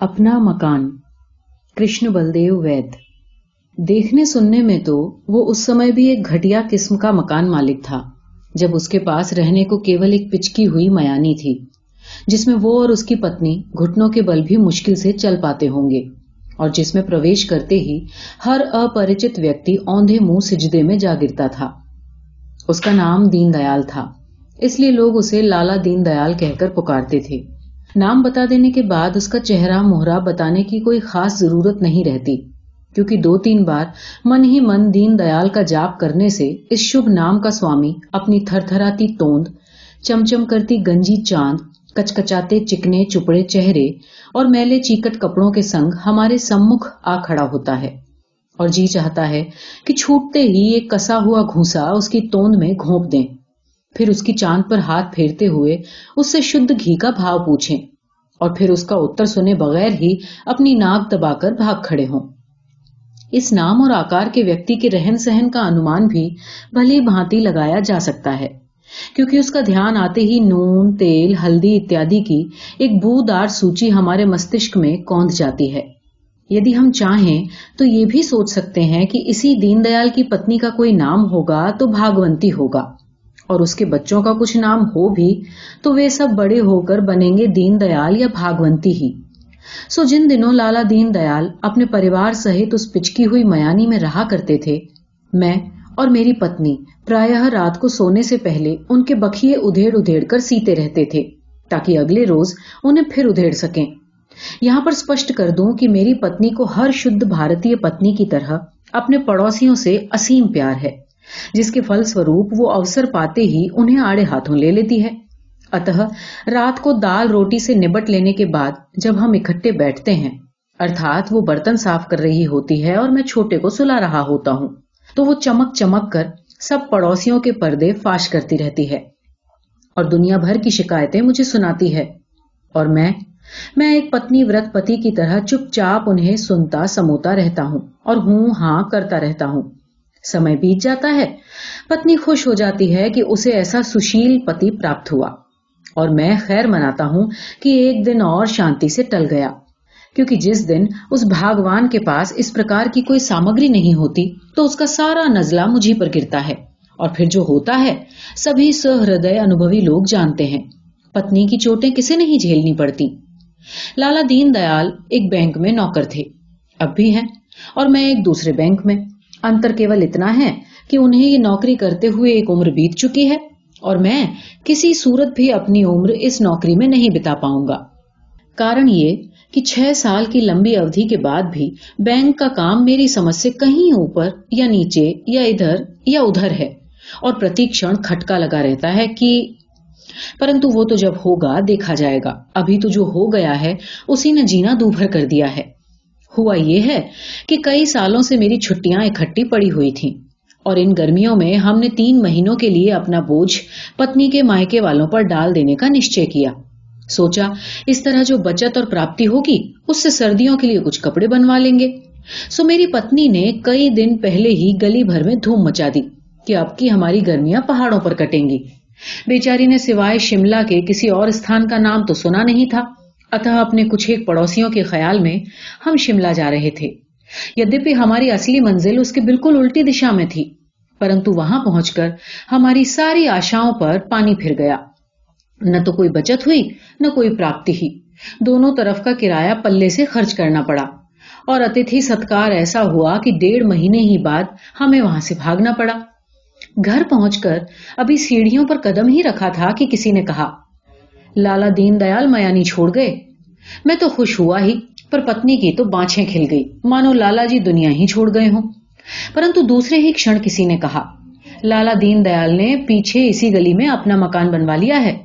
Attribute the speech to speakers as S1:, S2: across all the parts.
S1: اپنا مکان، کرشن بلدیو وید۔ دیکھنے سننے میں تو وہ اس سمے بھی ایک گھٹیا قسم کا مکان مالک تھا، جب اس کے پاس رہنے کو کیول ایک پچکی ہوئی میانی تھی، جس میں وہ اور اس کی پتنی گھٹنوں کے بل بھی مشکل سے چل پاتے ہوں گے، اور جس میں پرویش کرتے ہی ہر اپریچت ویکتی اوندھے منہ سجدے میں جا گرتا تھا۔ اس کا نام دین دیال تھا، اس لیے لوگ اسے لالا دین دیال کہہ کر پکارتے تھے۔ نام بتا دینے کے بعد اس کا چہرہ مہرا بتانے کی کوئی خاص ضرورت نہیں رہتی، کیونکہ دو تین بار من ہی من دین دیال کا جاپ کرنے سے اس شبھ نام کا سوامی اپنی تھر تھراتی توند، چمچم کرتی گنجی چاند، کچکچاتے چکنے چپڑے چہرے اور میلے چیکٹ کپڑوں کے سنگ ہمارے سمکھ آ کھڑا ہوتا ہے۔ اور جی چاہتا ہے کہ چھوٹتے ہی ایک کسا ہوا گھوسا اس کی توند میں گھونپ دیں۔ پھر اس کی چاند پر ہاتھ پھیرتے ہوئے اس سے شدھ گھی کا بھاؤ پوچھیں اور پھر اس کا اتر سنے بغیر ہی اپنی ناک دبا کر بھاگ کھڑے ہوں۔ اس نام اور آکار کے ویکتی کے رہن سہن کا انومان بھی بھلی بھانتی لگایا جا سکتا ہے، کیونکہ اس کا دھیان آتے ہی نون، تیل، ہلدی اتیادی کی ایک بو دار سوچی ہمارے مستشک میں کوند جاتی ہے۔ یدی ہم چاہیں تو یہ بھی سوچ سکتے ہیں کہ اسی دین دیال کی پتنی کا کوئی نام ہوگا تو بھاگونتی ہوگا۔ اور اس کے بچوں کا کچھ نام ہو بھی، تو وہ سب بڑے ہو کر بنیں گے دین دیال یا بھاگونتی ہی۔ سو جن دنوں لالا دین دیال اپنے پریوار سہت اس پچکی ہوئی میانی میں رہا کرتے تھے، میں اور میری پتنی پرایہ رات کو سونے سے پہلے ان کے بکھیے ادھیڑ ادھیڑ کر سیتے رہتے تھے، تاکہ اگلے روز انہیں پھر ادھیڑ سکیں۔ یہاں پر سپشٹ کر دوں کہ میری پتنی کو ہر شدھ بھارتی پتنی کی طرح اپنے پڑوسیوں سے اسیم پیار ہے۔ جس کے فل سوروپ وہ اوسر پاتے ہی انہیں آڑے ہاتھوں لے لیتی ہے۔ اتہ، رات کو دال روٹی سے نبٹ لینے کے بعد جب ہم اکٹھے بیٹھتے ہیں، ارتھات وہ برتن صاف کر رہی ہوتی ہے اور میں چھوٹے کو سلا رہا ہوتا ہوں، تو وہ چمک چمک کر سب پڑوسیوں کے پردے فاش کرتی رہتی ہے۔ اور دنیا بھر کی شکایتیں مجھے سناتی ہے۔ اور میں میں ایک پتنی ورت پتی کی طرح چپ چاپ انہیں سنتا سموتا رہتا ہوں اور ہوں ہاں کرتا رہتا ہوں۔ سمے بیت جاتا ہے۔ پتنی خوش ہو جاتی ہے کہ اسے ایسا سشیل پتی پراپت ہوا۔ اور میں خیر مناتا ہوں کہ ایک دن اور شانتی سے ٹل گیا۔ کیونکہ جس دن اس بھاگوان کے پاس اس پرکار کی کوئی سامگری نہیں ہوتی، تو اس کا سارا نزلہ مجھے پر گرتا ہے۔ اور پھر جو ہوتا ہے، سبھی سہردے انوبھوی لوگ جانتے ہیں۔ پتنی کی چوٹیں کسے نہیں جھیلنی پڑتی۔ لالا دین دیال ایک بینک میں نوکر تھے۔ اب بھی ہیں، اور میں ایک دوسرے بینک میں۔ انتر کیول اتنا ہے کہ انہیں یہ نوکری کرتے ہوئے ایک عمر بیت چکی ہے اور میں کسی صورت بھی اپنی عمر اس نوکری میں نہیں بتا پاؤں گا۔ کارن یہ کہ چھ سال کی لمبی اودھی کے بعد بھی بینک کا کام میری سمجھ سے کہیں اوپر یا نیچے یا ادھر یا ادھر ہے اور پرتیکشن کھٹکا لگا رہتا ہے کہ پرنتو وہ تو جب ہوگا دیکھا جائے گا۔ ابھی تو جو ہو گیا ہے، اسی نے جینا دوبھر کر دیا ہے۔ ہوا یہ ہے کہ کئی سالوں سے میری چھٹیاں اکٹھی پڑی ہوئی تھیں اور ان گرمیوں میں ہم نے تین مہینوں کے لیے اپنا بوجھ پتنی کے مائکے والوں پر ڈال دینے کا نشچے کیا۔ سوچا، اس طرح جو بچت اور پراپتی ہوگی، اس سے سردیوں کے لیے کچھ کپڑے بنوا لیں گے۔ سو میری پتنی نے کئی دن پہلے ہی گلی بھر میں دھوم مچا دی کہ اب کی ہماری گرمیاں پہاڑوں پر کٹیں گی۔ بیچاری نے سوائے شملہ کے کسی اور استھان کا نام تو سنا نہیں تھا۔ اتہ اپنے کچھ ایک پڑوسیوں کے خیال میں ہم شملہ جا رہے تھے۔ یدپی ہماری اصلی منزل اس کے بالکل الٹی دشا میں تھی، پرنتو وہاں پہنچ کر ہماری ساری آشاؤں پر پانی پھر گیا۔ نہ تو کوئی بچت ہوئی، نہ کوئی پراپتی ہی۔ دونوں طرف کا کرایہ پلے سے خرچ کرنا پڑا۔ اور اتھی ستکار ایسا ہوا کہ ڈیڑھ مہینے ہی بعد ہمیں وہاں سے بھاگنا پڑا۔ گھر پہنچ کر ابھی سیڑھیوں پر قدم ہی رکھا تھا کہ کسی نے کہا لالا دین دیال میانی چھوڑ گئے۔ میں تو خوش ہوا ہی، پر پتنی کی تو بانچیں کھل گئی۔ مانو لالا جی دنیا ہی چھوڑ گئے ہوں۔ پرنتو دوسرے ہی کھڑ کسی نے کہا، لالا دین دیال نے پیچھے اسی گلی میں اپنا مکان بنوا لیا ہے۔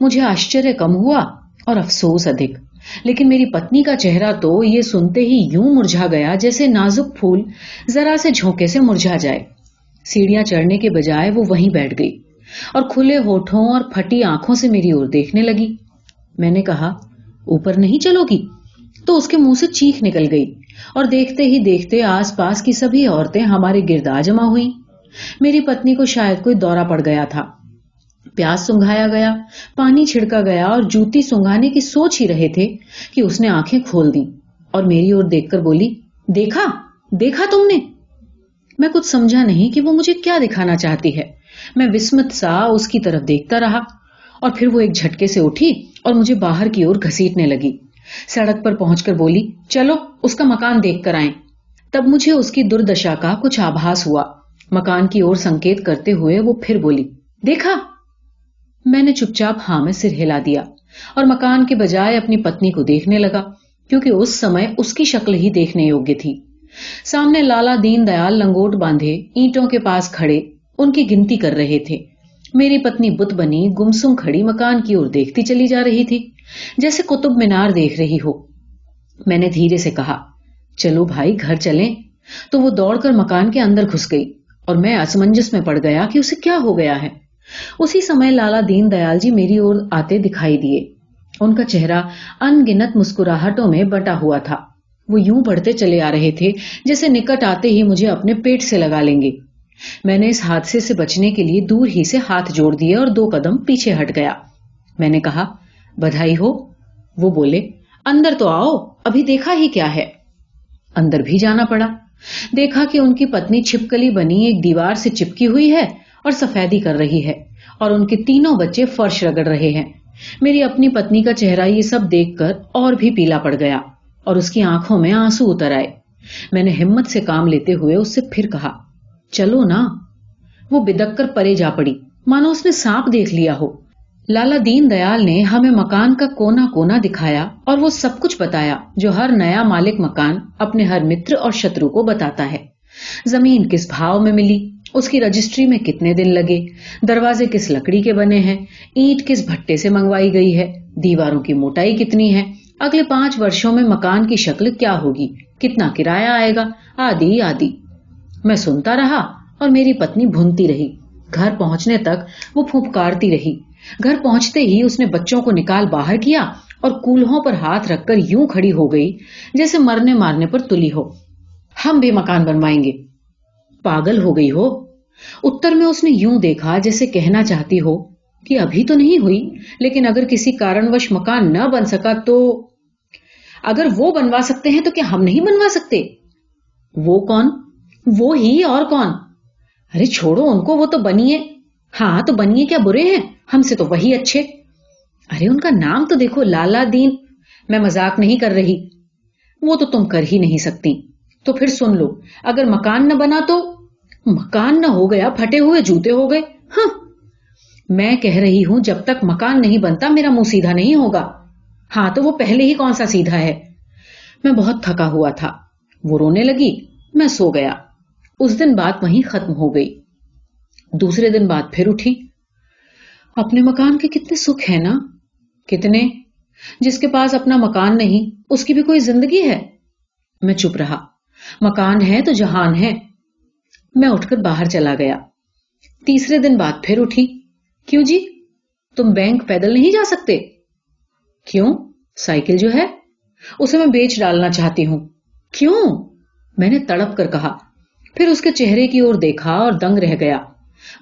S1: مجھے آشچر کم ہوا اور افسوس ادھک۔ لیکن میری پتنی کا چہرہ تو یہ سنتے ہی یوں مرجھا گیا جیسے نازک پھول ذرا سے جھونکے سے مرجھا جائے۔ سیڑھیاں چڑھنے کے بجائے وہ وہیں بیٹھ گئی۔ اور کھلے ہوٹھوں اور پھٹی آنکھوں سے میری اور دیکھنے لگی۔ میں نے کہا، اوپر نہیں چلو گی؟ تو اس کے منہ سے چیخ نکل گئی اور دیکھتے ہی دیکھتے آس پاس کی سبھی عورتیں ہمارے گردا جمع ہوئی میری پتنی کو شاید کوئی دورہ پڑ گیا تھا۔ پیاس سنگھایا گیا، پانی چھڑکا گیا اور جوتی سنگھانے کی سوچ ہی رہے تھے کہ اس نے آنکھیں کھول دی اور میری اور دیکھ کر بولی، دیکھا؟ دیکھا تم نے؟ میں کچھ سمجھا نہیں کہ وہ مجھے کیا دکھانا چاہتی ہے۔ میں وسمت سا اس کی طرف دیکھتا رہا اور پھر وہ ایک جھٹکے سے اٹھی اور مجھے باہر کی اور گھسیٹنے لگی۔ سڑک پر پہنچ کر بولی، چلو، اس کا مکان دیکھ کر آئیں۔ تب مجھے اس کی دردشا کا کچھ آبھاس ہوا۔ مکان کی اور سنکیت کرتے ہوئے وہ پھر بولی، دیکھا، میں نے چپ چاپ ہاں میں سر ہلا دیا اور مکان کے بجائے اپنی پتنی کو دیکھنے لگا، کیونکہ اس سمے اس کی شکل ہی دیکھنے یوگی تھی۔ سامنے لالا دین دیال لنگوٹ باندھے، اینٹوں کے پاس کھڑے ان کی گنتی کر رہے تھے۔ میری پتنی بت بنی گمسم کھڑی مکان کی اور دیکھتی چلی جا رہی تھی، جیسے قطب مینار دیکھ رہی ہو۔ میں نے دھیرے سے کہا، چلو بھائی، گھر چلیں۔ تو وہ دوڑ کر مکان کے اندر گھس گئی اور میں اسمنجس میں پڑ گیا کہ اسے کیا ہو گیا ہے۔ اسی سمے لالا دین دیال جی میری اور آتے دکھائی دیے۔ ان کا چہرہ ان گنت مسکراہٹوں میں بٹا ہوا تھا۔ وہ یوں بڑھتے چلے آ رہے تھے جیسے نکٹ آتے ہی مجھے اپنے پیٹ سے لگا لیں گے۔ میں نے اس حادثے سے بچنے کے لیے دور ہی سے ہاتھ جوڑ دیے اور دو قدم پیچھے ہٹ گیا۔ میں نے کہا، بدھائی ہو؟ وہ بولے، اندر تو آؤ، ابھی دیکھا ہی کیا ہے؟ اندر بھی جانا پڑا۔ دیکھا کہ ان کی پتنی چھپکلی بنی ایک دیوار سے چپکی ہوئی ہے اور سفیدی کر رہی ہے اور ان کے تینوں بچے فرش رگڑ رہے ہیں۔ میری اپنی پتنی کا چہرہ یہ سب دیکھ کر اور بھی پیلا پڑ گیا اور اس کی آنکھوں میں آنسو اتر آئے۔ میں نے ہمت سے کام لیتے ہوئے اس سے پھر کہا چلو نا۔ وہ بدک کر پرے جا پڑی۔ مانو اس نے سانپ دیکھ لیا ہو۔ لالا دین دیال نے ہمیں مکان کا کونا کونا دکھایا اور وہ سب کچھ بتایا جو ہر نیا مالک مکان اپنے ہر متر اور شترو کو بتاتا ہے۔ زمین کس بھاؤ میں ملی؟ اس کی رجسٹری میں کتنے دن لگے؟ دروازے کس لکڑی کے بنے ہیں؟ اینٹ کس بھٹے سے منگوائی گئی ہے؟ دیواروں کی موٹائی کتنی ہے؟ اگلے پانچ ورشوں میں مکان کی شکل کیا ہوگی؟ کتنا کرایہ آئے گا؟ آدی آدی میں سنتا رہا اور میری پتنی بھونتی رہی۔ گھر پہنچنے تک وہ پھونپکارتی رہی۔ گھر پہنچتے ہی اس نے بچوں کو نکال باہر کیا اور کولہوں پر ہاتھ رکھ کر یوں کھڑی ہو گئی جیسے مرنے مارنے پر تلی ہو۔ ہم بھی مکان بنوائیں گے۔ پاگل ہو گئی ہو۔ اتر میں اس نے یوں دیکھا جیسے کہنا چاہتی ہو کہ ابھی تو نہیں ہوئی، لیکن اگر کسی کارن وش مکان نہ بن سکا تو اگر وہ بنوا سکتے ہیں تو کیا ہم نہیں بنوا سکتے؟ وہ کون؟ وہ ہی اور کون؟ ارے چھوڑو ان کو، وہ تو بنیے ہاں تو بنیے کیا برے ہیں؟ ہم سے تو وہی اچھے۔ ارے ان کا نام تو دیکھو، لالا دین۔ میں مزاق نہیں کر رہی۔ وہ تو تم کر ہی نہیں سکتی۔ تو پھر سن لو، اگر مکان نہ بنا تو؟ مکان نہ ہو گیا، پھٹے ہوئے، جوتے ہو گئے۔ ہاں۔ میں کہہ رہی ہوں، جب تک مکان نہیں بنتا، میرا منہ سیدھا نہیں ہوگا۔ ہاں تو وہ پہلے ہی کون سا سیدھا ہے؟ میں بہت تھکا ہوا تھا۔ وہ رونے لگی، میں سو گیا۔ اس دن بات وہیں ختم ہو گئی۔ دوسرے دن بعد پھر اٹھی۔ اپنے مکان کے کتنے سکھ ہیں نا؟ کتنے؟ جس کے پاس اپنا مکان نہیں، اس کی بھی کوئی زندگی ہے؟ میں چپ رہا۔ مکان ہے تو جہان ہے۔ میں اٹھ کر باہر چلا گیا۔ تیسرے دن بعد پھر اٹھی۔ کیوں جی؟ تم بینک پیدل نہیں جا سکتے۔ کیوں؟ سائیکل جو ہے، اسے میں بیچ ڈالنا چاہتی ہوں۔ کیوں؟ میں نے تڑپ کر کہا۔ پھر اس کے چہرے کی اور دیکھا اور دنگ رہ گیا۔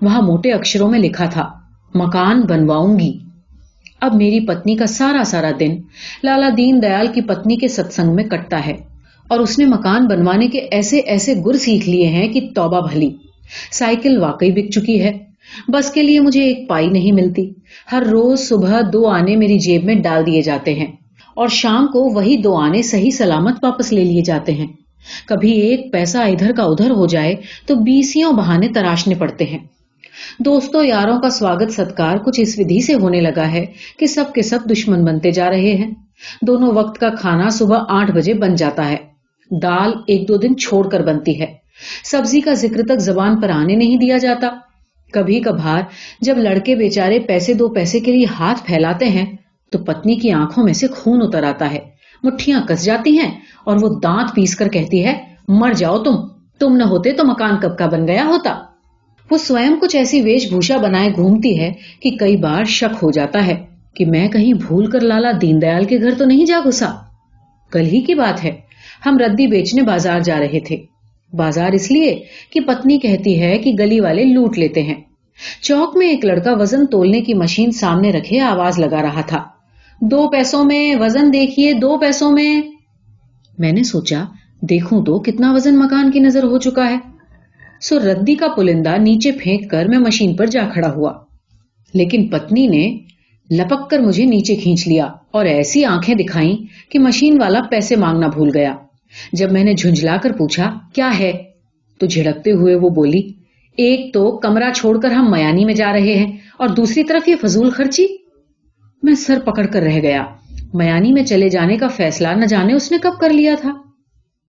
S1: وہاں موٹے اکشروں میں لکھا تھا، مکان بنواؤں گی۔ اب میری پتنی کا سارا سارا دن لالا دین دیال کی پتنی کے ستسنگ میں کٹتا ہے اور اس نے مکان بنوانے کے ایسے ایسے گر سیکھ لیے ہیں کہ توبہ بھلی۔ سائیکل واقعی بک چکی ہے۔ بس کے لیے مجھے ایک پائی نہیں ملتی۔ ہر روز صبح دو آنے میری جیب میں ڈال دیے جاتے ہیں اور شام کو وہی دو آنے صحیح سلامت واپس لے لیے جاتے ہیں۔ کبھی ایک پیسہ ادھر کا ادھر ہو جائے تو بیسیوں بہانے تراشنے پڑتے ہیں۔ دوستوں یاروں کا سواگت ستکار کچھ اس ودھی سے ہونے لگا ہے کہ سب کے سب دشمن بنتے جا رہے ہیں۔ دونوں وقت کا کھانا صبح آٹھ بجے بن جاتا ہے۔ دال ایک دو دن چھوڑ کر بنتی ہے۔ سبزی کا ذکر تک زبان پر آنے نہیں دیا جاتا۔ کبھی کبھار جب لڑکے بیچارے پیسے دو پیسے کے لیے ہاتھ پھیلاتے ہیں تو پتنی کی آنکھوں میں سے خون اتر آتا ہے۔ مٹھیاں کس جاتی ہیں اور وہ دانت پیس کر کہتی ہے، مر جاؤ تم تم نہ ہوتے تو مکان کب کا بن گیا ہوتا۔ وہ سوئم کچھ ایسی ویش بھوشا بنائے گھومتی ہے کہ کئی بار شک ہو جاتا ہے کہ میں کہیں بھول کر لالا دین دیال کے گھر تو نہیں جا گھسا۔ کل ہی کی بات ہے، ہم ردی بیچنے بازار جا رہے تھے۔ بازار اس لیے کہ پتنی کہتی ہے کہ گلی والے لوٹ لیتے ہیں۔ چوک میں ایک لڑکا وزن تولنے کی مشین سامنے رکھے آواز لگا رہا تھا۔ دو پیسوں میں وزن دیکھیے، دو پیسوں میں۔ میں نے سوچا، دیکھوں تو کتنا وزن مکان کی نظر ہو چکا ہے۔ سو ردی کا پلندہ نیچے پھینک کر میں مشین پر جا کھڑا ہوا۔ لیکن پتنی نے لپک کر مجھے نیچے کھینچ لیا اور ایسی آنکھیں دکھائیں کہ مشین والا پیسے مانگنا بھول گیا۔ جب میں نے جھنجلا کر پوچھا، کیا ہے؟ تو جھڑکتے ہوئے وہ بولی، ایک تو کمرہ چھوڑ کر ہم میانی میں جا رہے ہیں اور دوسری طرف یہ فضول خرچی؟ میں سر پکڑ کر رہ گیا۔ میانی میں چلے جانے کا فیصلہ نہ جانے اس نے کب کر لیا تھا؟